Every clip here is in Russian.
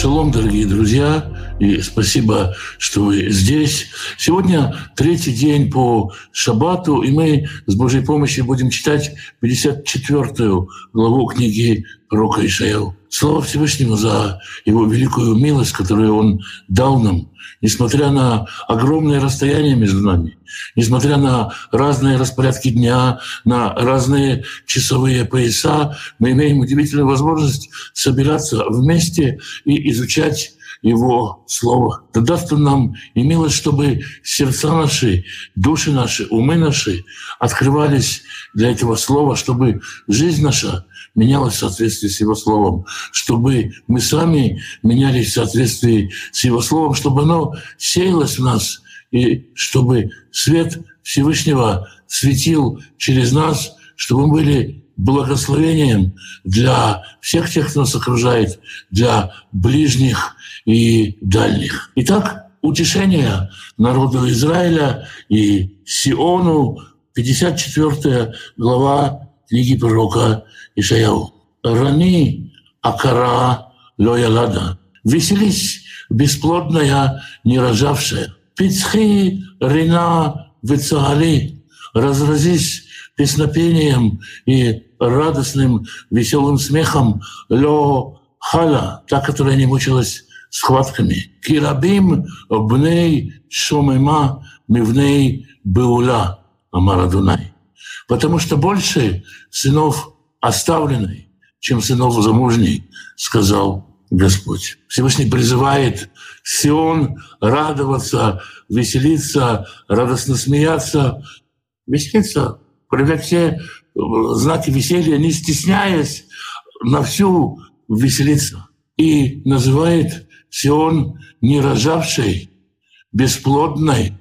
Шалом, дорогие друзья, и спасибо, что вы здесь. Сегодня третий день по Шаббату, и мы с Божьей помощью будем читать 54 главу книги пророка Ишаяу. Слава Всевышнему за его великую милость, которую он дал нам, несмотря на огромное расстояние между нами, несмотря на разные распорядки дня, на разные часовые пояса, мы имеем удивительную возможность собираться вместе и изучать его Слово. Да даст Он нам и милость, чтобы сердца наши, души наши, умы наши открывались для этого Слова, чтобы жизнь наша менялась в соответствии с Его Словом, чтобы мы сами менялись в соответствии с Его Словом, чтобы оно сеялось в нас, и чтобы свет Всевышнего светил через нас, чтобы мы были благословением для всех тех, кто нас окружает, для ближних и дальних. Итак, утешение народу Израиля и Сиону, 54 глава книги пророка Ишаяу. «Рани акара лоялада». «Веселись, бесплодная, не рожавшая». «Пицхи рина вецагали». «Разразись песнопением и радостным, веселым смехом ло хала, та, которая не мучилась схватками. Кирабим бней шумема мивней беула, Амар Потому что больше сынов оставленной, чем сынов замужней, сказал Господь. Всевышний призывает Сион радоваться, веселиться, радостно смеяться, веселиться, проявлять все знаки веселья, не стесняясь, на всю веселиться. И называет Сион не рожавшей, бесплодной,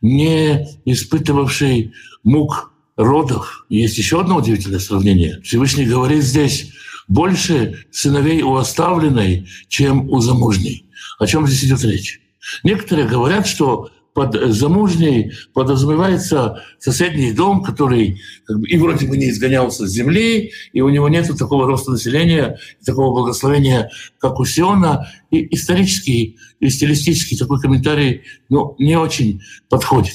не испытывавшей мук родов. Есть еще одно удивительное сравнение. Всевышний говорит здесь больше сыновей у оставленной, чем у замужней. О чем здесь идет речь? Некоторые говорят, что под замужней подразумевается соседний дом, который как бы, и вроде бы не изгонялся с земли, и у него нет такого роста населения, такого благословения, как у Сиона. И исторический и стилистический такой комментарий ну, не очень подходит.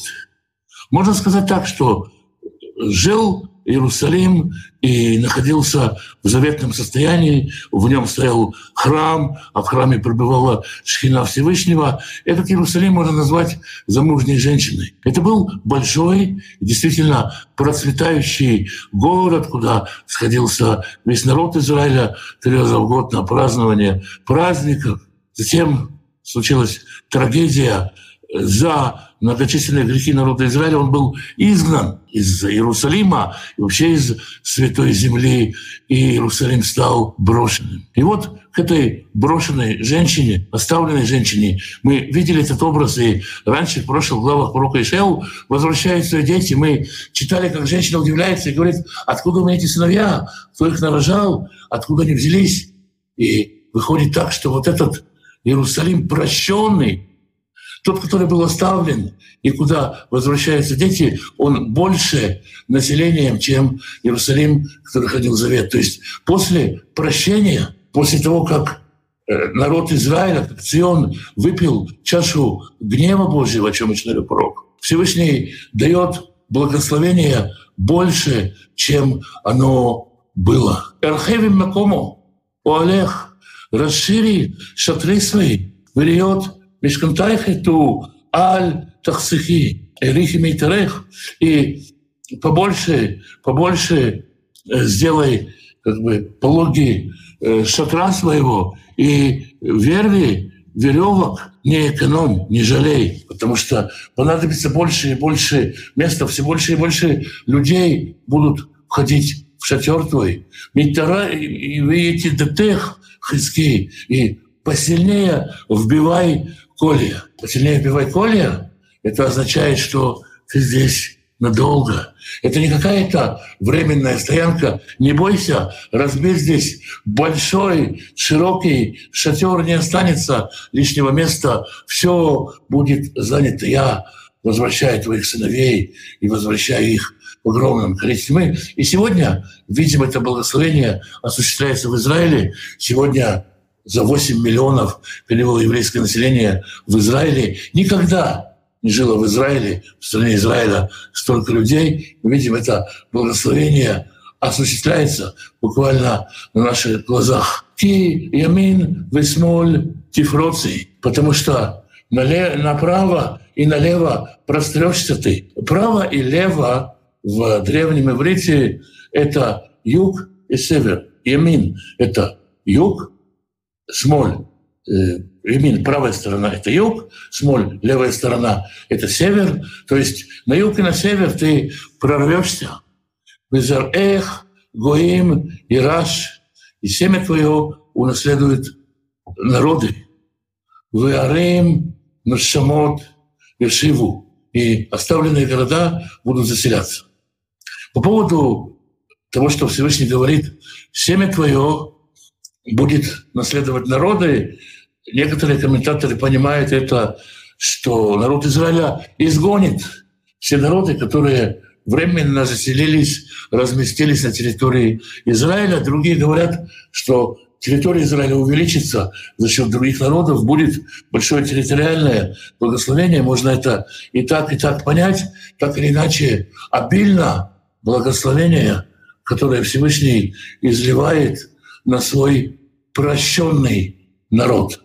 Можно сказать так, что жил Иерусалим и находился в заветном состоянии. В нем стоял храм, а в храме пребывала шхина Всевышнего. Этот Иерусалим можно назвать замужней женщиной. Это был большой, действительно процветающий город, куда сходился весь народ Израиля три раза в год на празднование праздников. Затем случилась трагедия за многочисленные грехи народа Израиля, он был изгнан из Иерусалима и вообще из Святой Земли, и Иерусалим стал брошенным. И вот к этой брошенной женщине, оставленной женщине, мы видели этот образ, и раньше в прошлых главах пророка Ишеу возвращаются дети, мы читали, как женщина удивляется и говорит, откуда у меня эти сыновья, кто их нарожал, откуда они взялись. И выходит так, что вот этот Иерусалим прощенный, тот, который был оставлен и куда возвращаются дети, он больше населением, чем Иерусалим, который ходил в завет. То есть после прощения, после того, как э, народ Израиля, как Цион, выпил чашу гнева Божьего, о чем читали пророк, Всевышний дает благословение больше, чем оно было. Эрхевим Макому, Олег, расшири шатры свои, вперед Мишкантайхету аль тахсихи, эрихи мейтерех, и побольше, побольше э, сделай как бы пологи э, шатра своего и верви веревок не экономь, не жалей, потому что понадобится больше и больше места, все больше и больше людей будут входить в шатер твой. Митара и эти детех хиски, и посильнее вбивай колья. Посильнее вбивай колья, это означает, что ты здесь надолго. Это не какая-то временная стоянка. Не бойся, разбить здесь большой, широкий шатер, не останется лишнего места. Все будет занято. Я возвращаю твоих сыновей и возвращаю их в огромном количестве. Мы и сегодня видим это благословение осуществляется в Израиле. Сегодня за 8 миллионов перевело еврейское население в Израиле. Никогда не жило в Израиле, в стране Израиля столько людей. Мы видим, это благословение осуществляется буквально на наших глазах. Ки ямин весмоль тифроций, потому что направо и налево прострешься ты. Право и лево в древнем иврите — это юг и север. Ямин — это юг, смоль э, Ямин, правая сторона — это юг, смоль, левая сторона — это север. То есть на юг и на север ты прорвешься. Безер эх, гоим, ираш, и семя твое унаследует народы. Веарим, Нашамот, Вершиву. И оставленные города будут заселяться. По поводу того, что Всевышний говорит, семя твое будет наследовать народы, некоторые комментаторы понимают это, что народ Израиля изгонит все народы, которые временно заселились, разместились на территории Израиля. Другие говорят, что территория Израиля увеличится за счет других народов, будет большое территориальное благословение. Можно это и так, и так понять. Так или иначе, обильно благословение, которое Всевышний изливает на свой прощенный народ.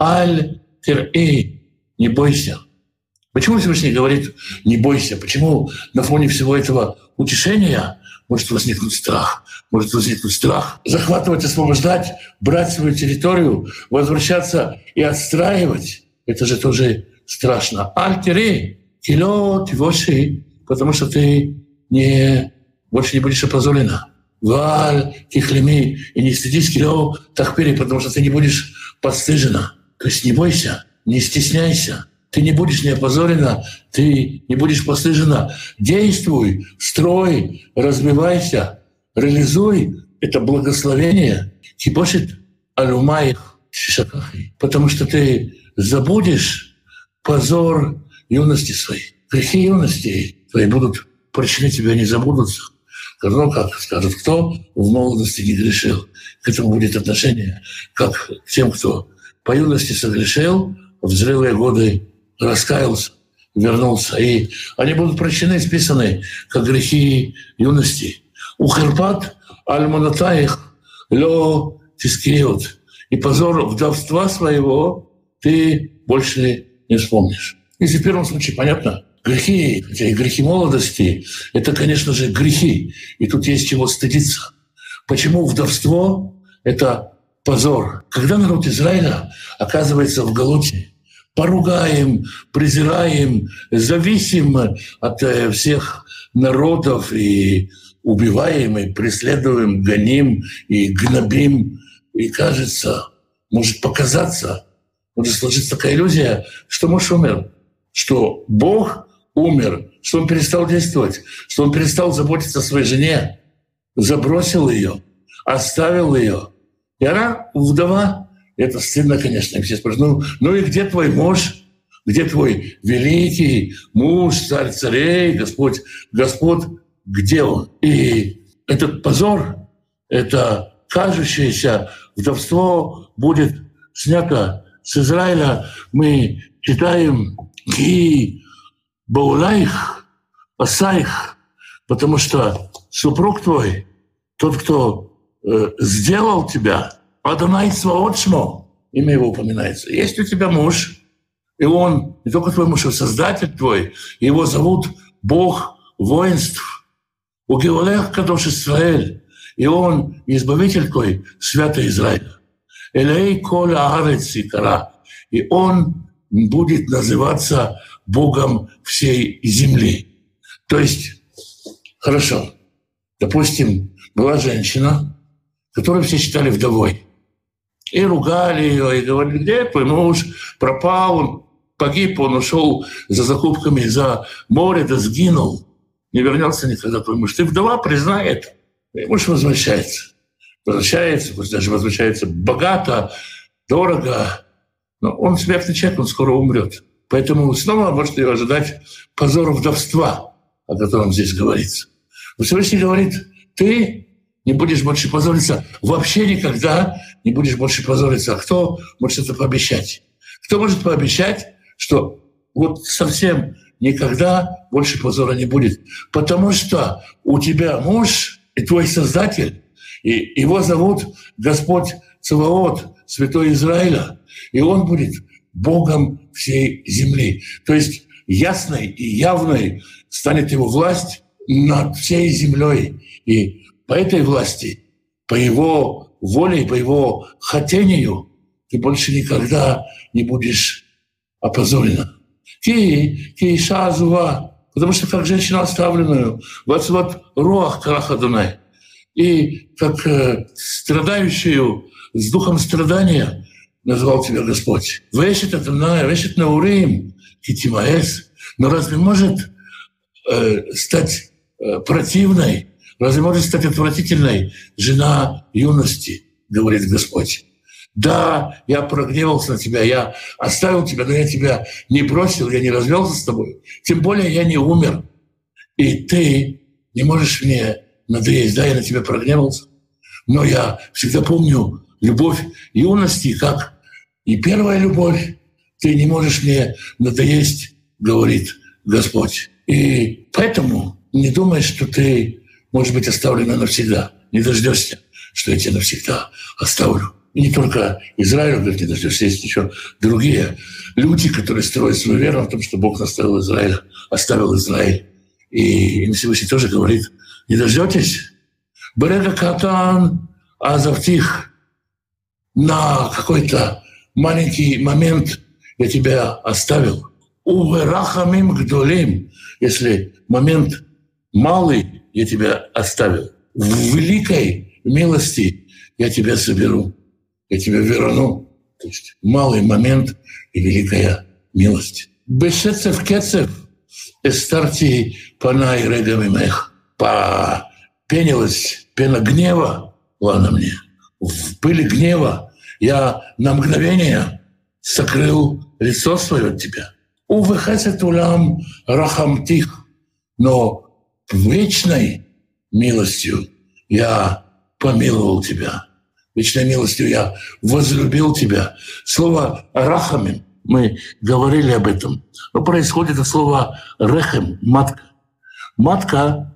Аль тир не бойся. Почему Всевышний говорит «не бойся»? Почему на фоне всего этого утешения может возникнуть страх? Может возникнуть страх захватывать, освобождать, брать свою территорию, возвращаться и отстраивать. Это же тоже страшно. Альтери, кило, тивоши, потому что ты не, больше не будешь опозорена. Валь, кихлеми, и не стыдись, кило, тахпери, потому что ты не будешь постыжена. То есть не бойся, не стесняйся. Ты не будешь не опозорена, ты не будешь постыжена. Действуй, строй, развивайся, реализуй это благословение. Кибошит алюмаих шишакахи. Потому что ты забудешь позор юности своей. Грехи юности твои будут прощены, тебя не забудутся. Ну, как скажут, кто в молодости не грешил. К этому будет отношение, как к тем, кто по юности согрешил, в зрелые годы раскаялся, вернулся. И они будут прощены, списаны, как грехи юности. У Херпат аль-Манатаих лё тискиот. И позор вдовства своего ты больше не вспомнишь. Если в первом случае понятно, грехи, грехи молодости, это, конечно же, грехи. И тут есть чего стыдиться. Почему вдовство — это позор? Когда народ Израиля оказывается в Галуте, поругаем, презираем, зависим от э, всех народов и убиваем, и преследуем, гоним и гнобим. И кажется, может показаться, может сложиться такая иллюзия, что муж умер, что Бог умер, что он перестал действовать, что он перестал заботиться о своей жене, забросил ее, оставил ее. И она вдова, это стыдно, конечно. И все спрашивают, ну, ну и где твой муж? Где твой великий муж, царь царей, Господь, Господь, где он? И этот позор, это кажущееся вдовство будет снято с Израиля. Мы читаем «Ки баулайх асайх», потому что супруг твой, тот, кто э, сделал тебя – Адонай Сваотшмо, имя его упоминается. Есть у тебя муж, и он, не только твой муж, а создатель твой, его зовут Бог воинств. У Геолех Кадош Исраэль, и он избавитель твой, святый Израиль. Элей Коля Арец Кара, и он будет называться Богом всей земли. То есть, хорошо, допустим, была женщина, которую все считали вдовой. И ругали ее, и говорили, где твой муж пропал, он погиб, он ушел за закупками за море, да сгинул. Не вернется никогда твой муж. Ты вдова, признает. И муж возвращается. Возвращается, даже возвращается богато, дорого. Но он смертный человек, он скоро умрет. Поэтому снова ее ожидать позор вдовства, о котором здесь говорится. Но Всевышний говорит, ты не будешь больше позориться, вообще никогда не будешь больше позориться. А кто может это пообещать? Кто может пообещать, что вот совсем никогда больше позора не будет? Потому что у тебя муж и твой Создатель, и его зовут Господь Цаваот, Святой Израиля, и он будет Богом всей земли. То есть ясной и явной станет его власть над всей землей. И по этой власти, по его воле, по его хотению ты больше никогда не будешь опозорена. Ки, ки шазува, потому что как женщина оставленную, вот вот руах карахадунай, и как э, страдающую с духом страдания назвал тебя Господь. Вешет это на, вешет на урим, китимаэс. Но разве может э, стать э, противной, разве может стать отвратительной жена юности, говорит Господь. Да, я прогневался на тебя, я оставил тебя, но я тебя не бросил, я не развелся с тобой. Тем более я не умер. И ты не можешь мне надоесть. Да, я на тебя прогневался, но я всегда помню любовь юности, как и первая любовь. Ты не можешь мне надоесть, говорит Господь. И поэтому не думай, что ты, может быть, оставлена навсегда. Не дождешься, что я тебя навсегда оставлю. И не только Израиль, говорит, не дождешься, есть еще другие люди, которые строят свою веру в том, что Бог оставил Израиль, оставил Израиль. И им Всевышний тоже говорит, не дождетесь? Берега катан азавтих на какой-то маленький момент я тебя оставил. Уверахамим гдолим, если момент малый я тебя оставил. В великой милости я тебя соберу я тебя верну. То есть малый момент и великая милость. Бешецев кецев эстарти пана и регами мех. Попенилась пена гнева на мне. В пыли гнева я на мгновение сокрыл лицо свое от тебя. Увыхасет улам рахамтих, но вечной милостью я помиловал тебя вечной милостью я возлюбил тебя. Слово «рахамим» мы говорили об этом. Но происходит от слова «рехем» — «матка». Матка,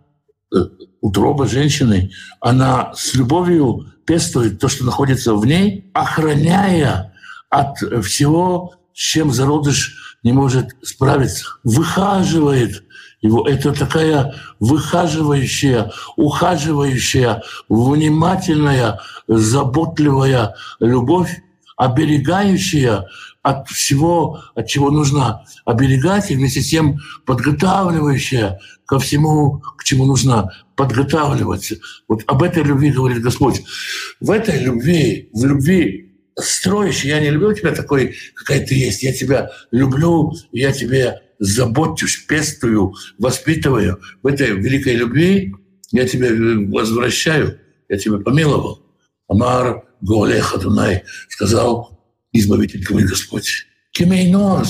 э, утроба женщины, она с любовью пестует то, что находится в ней, охраняя от всего, с чем зародыш не может справиться. Выхаживает его. Это такая выхаживающая, ухаживающая, внимательная, заботливая любовь, оберегающая от всего, от чего нужно оберегать, и вместе с тем подготавливающая ко всему, к чему нужно подготавливаться. Вот об этой любви говорит Господь. В этой любви, в любви строящей, я не люблю тебя такой, какая ты есть, я тебя люблю, я тебе заботюсь, пестую, воспитываю. В этой великой любви я тебя возвращаю, я тебя помиловал. Амар Голех Адунай сказал избавитель, говорит Господь. Кемей Ноах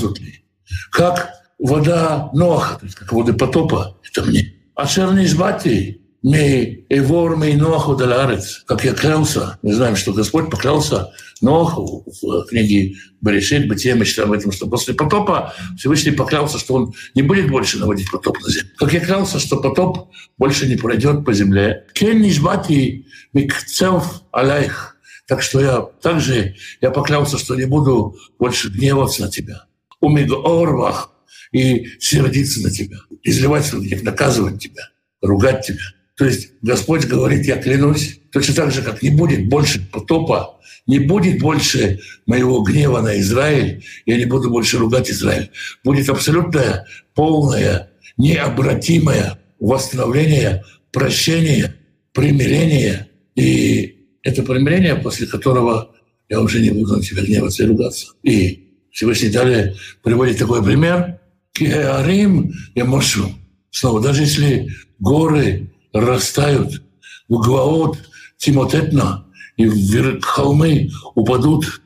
Как вода Ноаха, то есть как воды потопа, это мне. А черный жбати, Мей Эвор Мей Ноаху Даларец, как я клялся, мы знаем, что Господь поклялся Ноху в книге Берешит, Бытие, мы читаем этом, что после потопа Всевышний поклялся, что он не будет больше наводить потоп на землю. Как я клялся, что потоп больше не пройдет по земле. Кен Нишбати Микцев Алайх. Так что я также я поклялся, что не буду больше гневаться на тебя. Умигорвах и сердиться на тебя, изливать на тебя, наказывать тебя, ругать тебя. То есть Господь говорит, я клянусь, точно так же, как не будет больше потопа, не будет больше моего гнева на Израиль, я не буду больше ругать Израиль. Будет абсолютное, полное, необратимое восстановление, прощение, примирение. И это примирение, после которого я уже не буду на тебя гневаться и ругаться. И Всевышний далее приводит такой пример. Киарим я мошу. Снова, даже если горы растают, углаот тимотетна, и холмы упадут,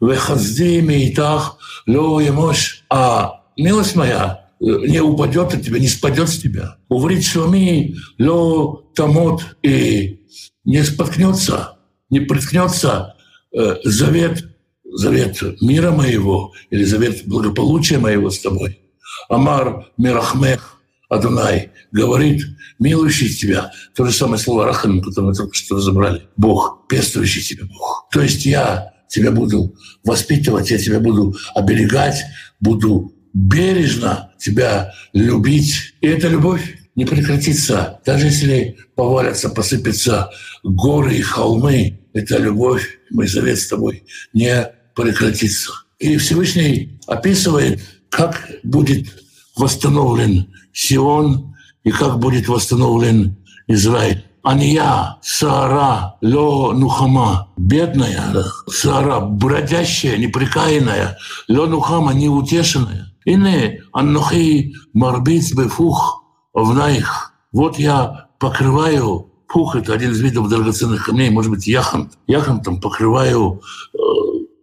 вехаздими и так, ло емош, а милость моя не упадет от тебя, не спадет с тебя. Уврит шлами, ло тамот, и не споткнется, не приткнется э, завет, завет мира моего или завет благополучия моего с тобой. Амар Мирахмех Адунай говорит, милующий тебя, то же самое слово Рахам, которое мы только что разобрали, Бог, пестующий тебя Бог. То есть я тебя буду воспитывать, я тебя буду оберегать, буду бережно тебя любить. И эта любовь не прекратится. Даже если повалятся, посыпятся горы и холмы, эта любовь, мой завет с тобой, не прекратится. И Всевышний описывает, как будет восстановлен Сион и как будет восстановлен Израиль. Ания, Саара, Ло Нухама, бедная, Саара, бродящая, неприкаянная, Ло Нухама, неутешенная. Ине, Аннухи, Марбиц, Бефух, Внаих. Вот я покрываю пух – это один из видов драгоценных камней, может быть, яхант. Яхантом покрываю э,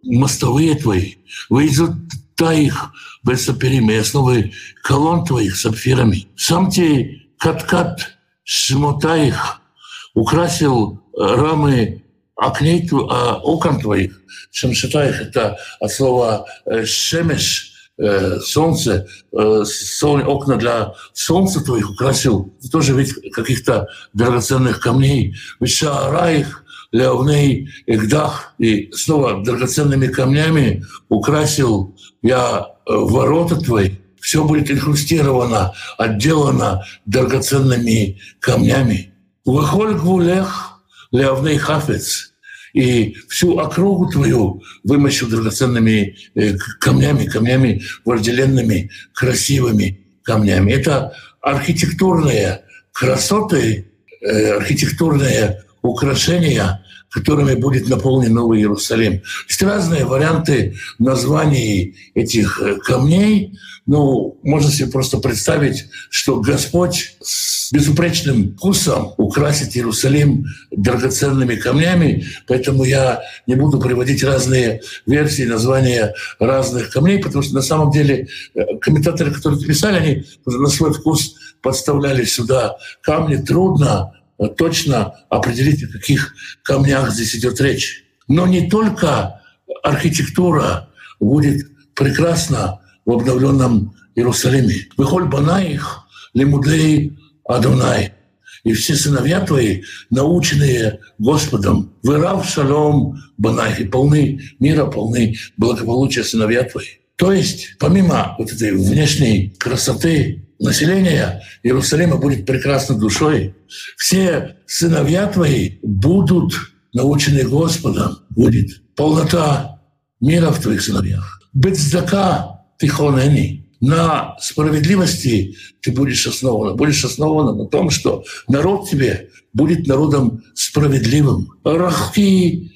мостовые твои. Выйдут таих бесаперим, и основы колонн твоих сапфирами. Сам те кат-кат шмотаих украсил э, рамы окней, а, окон твоих. Шамшатаих – это от слова э, шемеш, э, солнце, окна для солнца твоих украсил, тоже ведь каких-то драгоценных камней. Вишаараих Леовней Игдах, и снова драгоценными камнями украсил я э, ворота твои, все будет инхрустировано, отделано драгоценными камнями. Выхоль гвулех Леовней Хафец, и всю округу твою вымощу драгоценными э, камнями, камнями вожделенными, красивыми камнями. Это архитектурные красоты, э, архитектурные украшения, которыми будет наполнен Новый Иерусалим. Есть разные варианты названий этих э, камней. Ну, можно себе просто представить, что Господь с безупречным вкусом украсит Иерусалим драгоценными камнями, поэтому я не буду приводить разные версии названия разных камней, потому что на самом деле э, комментаторы, которые писали, они на свой вкус подставляли сюда камни. Трудно точно определить, о каких камнях здесь идет речь. Но не только архитектура будет прекрасна в обновленном Иерусалиме. Выхоль банаих лимудей Адонай. И все сыновья твои, наученные Господом, вырав шалом банаих, и полны мира, полны благополучия сыновья твои. То есть, помимо вот этой внешней красоты, население Иерусалима будет прекрасной душой. Все сыновья твои будут научены Господом. Будет полнота мира в твоих сыновьях. Бецдака тихонени. На справедливости ты будешь основан. Будешь основан на том, что народ тебе будет народом справедливым. Рахти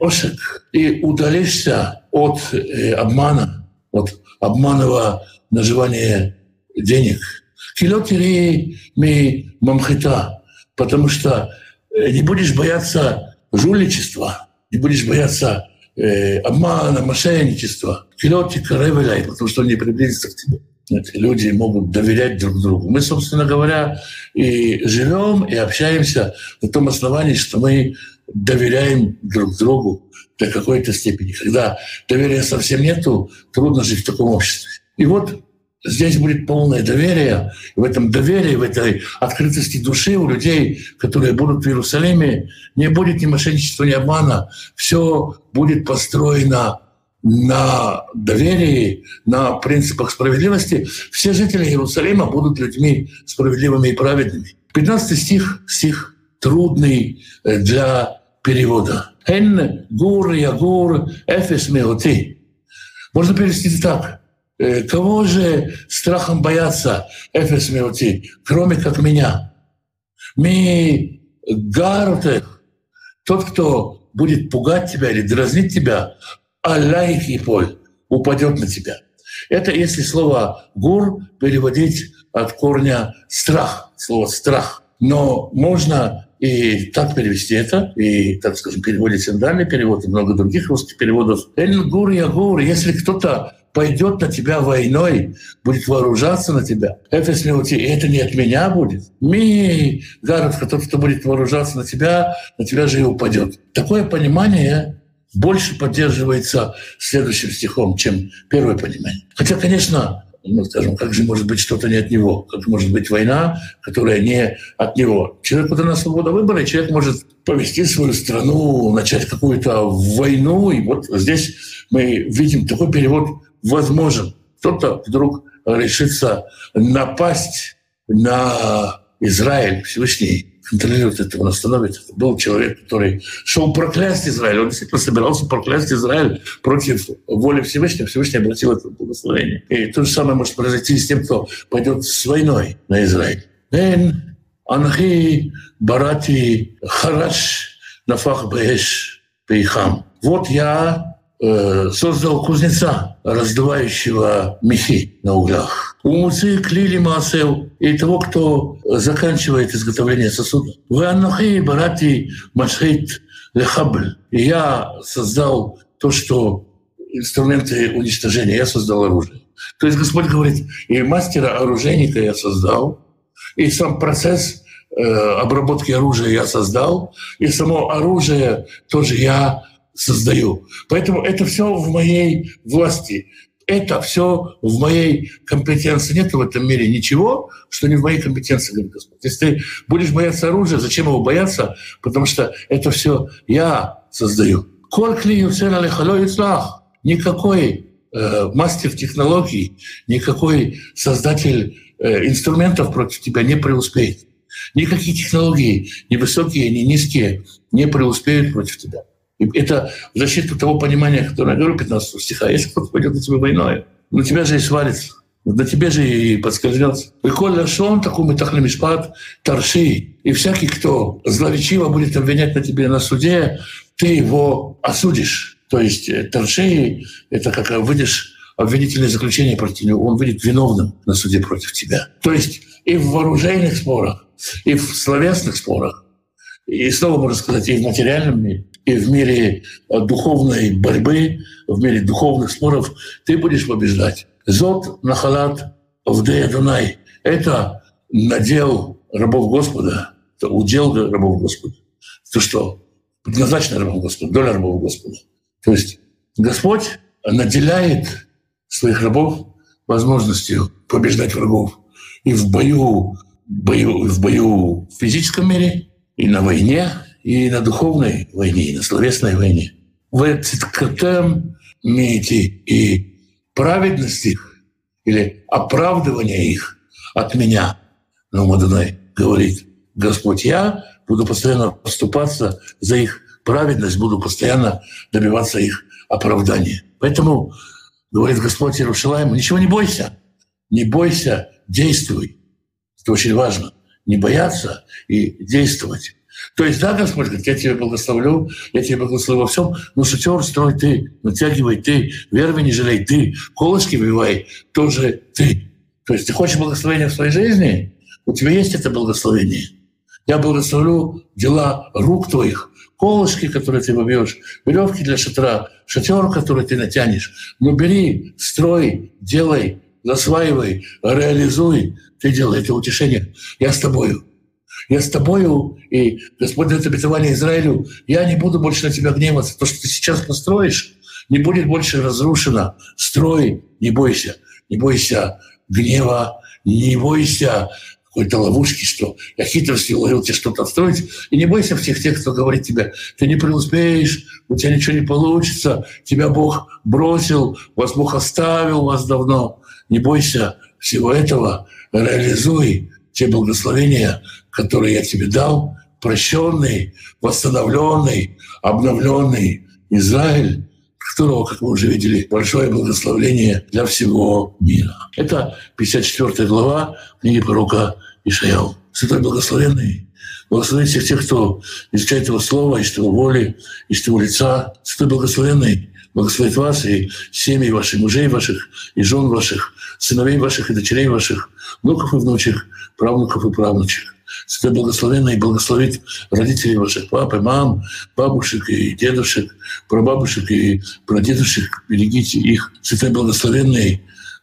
ошек. И удалишься от э, обмана, от обманного наживания денег. Килотери ми потому что э, не будешь бояться жульничества, не будешь бояться э, обмана, мошенничества. Килоти каревеляй, потому что он не приблизится к тебе. Люди могут доверять друг другу. Мы, собственно говоря, и живем, и общаемся на том основании, что мы доверяем друг другу до какой-то степени. Когда доверия совсем нету, трудно жить в таком обществе. И вот Здесь будет полное доверие. В этом доверии, в этой открытости души у людей, которые будут в Иерусалиме, не будет ни мошенничества, ни обмана. Все будет построено на доверии, на принципах справедливости. Все жители Иерусалима будут людьми справедливыми и праведными. 15 стих, стих трудный э, для перевода. «Эн гур ягур эфес меоти». Можно перевести так. Э, кого же страхом бояться Эфес Меути, кроме как меня? Ми гарутех, тот, кто будет пугать тебя или дразнить тебя, аллайх и поль, упадет на тебя. Это если слово «гур» переводить от корня «страх», слово «страх». Но можно и так перевести это, и, так скажем, переводить синдальный перевод, и много других русских переводов. «Эль гур я гур», если кто-то пойдет на тебя войной, будет вооружаться на тебя. Это смелоти, и это не от меня будет. Ми, Гаров, который кто будет вооружаться на тебя, на тебя же и упадет. Такое понимание больше поддерживается следующим стихом, чем первое понимание. Хотя, конечно, ну, скажем, как же может быть что-то не от него? Как может быть война, которая не от него? Человеку дана свобода выбора, и человек может повести свою страну, начать какую-то войну. И вот здесь мы видим такой перевод возможен. Кто-то вдруг решится напасть на Израиль, Всевышний контролирует это, он остановит это. Был человек, который шел проклясть Израиль. Он действительно собирался проклясть Израиль против воли Всевышнего. Всевышний обратил это благословение. И то же самое может произойти с тем, кто пойдет с войной на Израиль. Эн анхи барати хараш нафах бэш пейхам. Вот я Э, создал кузнеца, раздувающего мехи на углях. У муцы клили маасел и того, кто заканчивает изготовление сосуда. Вы аннахи барати машхит лехабль. Я создал то, что инструменты уничтожения, я создал оружие. То есть Господь говорит, и мастера-оружейника я создал, и сам процесс э, обработки оружия я создал, и само оружие тоже я создаю. Поэтому это все в моей власти. Это все в моей компетенции. Нет в этом мире ничего, что не в моей компетенции, говорит Господь. Если ты будешь бояться оружия, зачем его бояться? Потому что это все я создаю. Никакой э, мастер технологий, никакой создатель э, инструментов против тебя не преуспеет. Никакие технологии, ни высокие, ни низкие, не преуспеют против тебя. Это в защиту того понимания, которое я говорю 15 стиха. Если кто-то пойдет на тебя войной, на тебя же и свалится. На тебе же и подскользнется. И коль лашон, такой тахли мишпат, торши. И всякий, кто злоречиво будет обвинять на тебе на суде, ты его осудишь. То есть э, торши — это как выйдешь обвинительное заключение против него, он выйдет виновным на суде против тебя. То есть и в вооруженных спорах, и в словесных спорах, и снова можно сказать, и в материальном мире, и в мире э, духовной борьбы, в мире духовных споров ты будешь побеждать. Зод нахалат вдея Дунай — это надел рабов Господа, это удел рабов Господа. То, что предназначено рабов Господа, доля рабов Господа. То есть Господь наделяет своих рабов возможностью побеждать врагов и в бою, бою, в бою в физическом мире, и на войне, и на духовной войне, и на словесной войне. В циткатем имеете и праведность их, или оправдывание их от меня. Но Мадонай говорит, Господь, я буду постоянно поступаться за их праведность, буду постоянно добиваться их оправдания. Поэтому, говорит Господь Иерушалаем, ничего не бойся, не бойся, действуй. Это очень важно. Не бояться и действовать. То есть, да, Господь говорит, я тебя благословлю, я тебя благословлю во всем, но шатер строй ты, натягивай ты, верви не жалей ты, колышки вивай тоже ты. То есть ты хочешь благословения в своей жизни, у тебя есть это благословение. Я благословлю дела рук твоих, колышки, которые ты вобьешь, веревки для шатра, шатер, который ты натянешь. Но бери, строй, делай, засваивай, реализуй. Ты делай это утешение. Я с тобою. Я с тобою, и Господь дает обетование Израилю, я не буду больше на тебя гневаться. То, что ты сейчас построишь, не будет больше разрушено. Строй, не бойся. Не бойся гнева, не бойся какой-то ловушки, что я хитростью ловил тебе что-то строить. И не бойся всех тех, кто говорит тебе, ты не преуспеешь, у тебя ничего не получится, тебя Бог бросил, вас Бог оставил вас давно. Не бойся всего этого, реализуй те благословения, которые я тебе дал, прощенный, восстановленный, обновленный Израиль, которого, как мы уже видели, большое благословение для всего мира. Это 54 глава книги пророка Ишаял. Святой Благословенный, благослови всех тех, кто изучает Его Слово, ищет Его воли, ищет Его лица. Святой Благословенный, благословит вас и семьи ваших, мужей ваших, и жен ваших, сыновей ваших и дочерей ваших, внуков и внучих, правнуков и правнучих. Святой Благословенный благословит родителей ваших, пап и мам, бабушек и дедушек, прабабушек и прадедушек. Берегите их. Святой Благословенный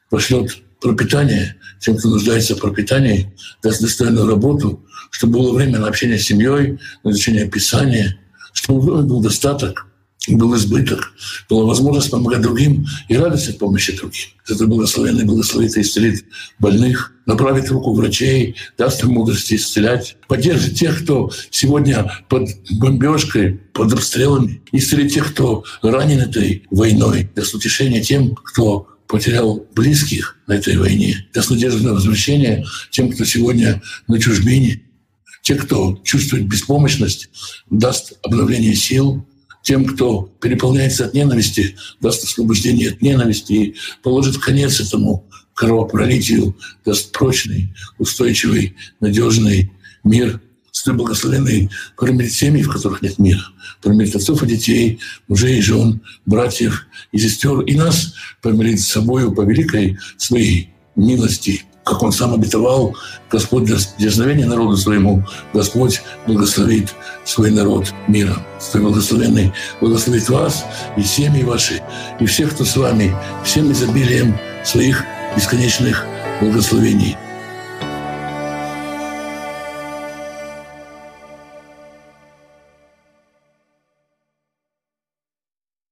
пошлет пропитание тем, кто нуждается в пропитании, даст достойную работу, чтобы было время на общение с семьей, на изучение Писания, чтобы был достаток, был избыток, была возможность помогать другим и радость от помощи другим. Это благословенный благословит и исцелит больных, направит руку врачей, даст им мудрости исцелять, поддержит тех, кто сегодня под бомбежкой, под обстрелами, исцелит тех, кто ранен этой войной, даст утешение тем, кто потерял близких на этой войне, даст надежду на возвращение тем, кто сегодня на чужбине, те, кто чувствует беспомощность, даст обновление сил, тем, кто переполняется от ненависти, даст освобождение от ненависти и положит конец этому кровопролитию, даст прочный, устойчивый, надежный мир. Святой Благословенный промирит семьи, в которых нет мира, промирит отцов и детей, мужей и жен, братьев и сестер, и нас помирит с собою по великой своей милости как он сам обетовал, Господь для дерзновения народу своему, Господь благословит свой народ миром. Свой благословенный благословит вас и семьи ваши, и всех, кто с вами, всем изобилием своих бесконечных благословений.